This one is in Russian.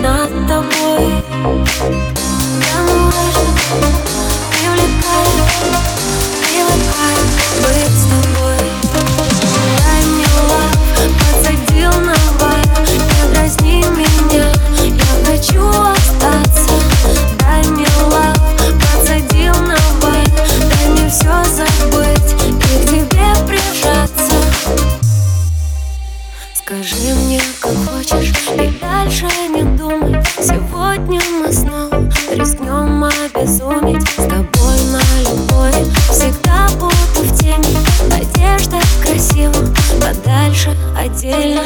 над тобой. Я мурашек, привлекаю, привыкаю быть с тобой. Я мила, подсадил на бар, не дразни меня. Я хочу остаться, дай мне лав, подсадил на бар Дай мне все забыть и к тебе прижаться. Скажи мне, как хочешь, и дальше не Сегодня мы снова рискнем обезумить С тобой на любовь всегда буду в теме Надежда красива, подальше отдельно.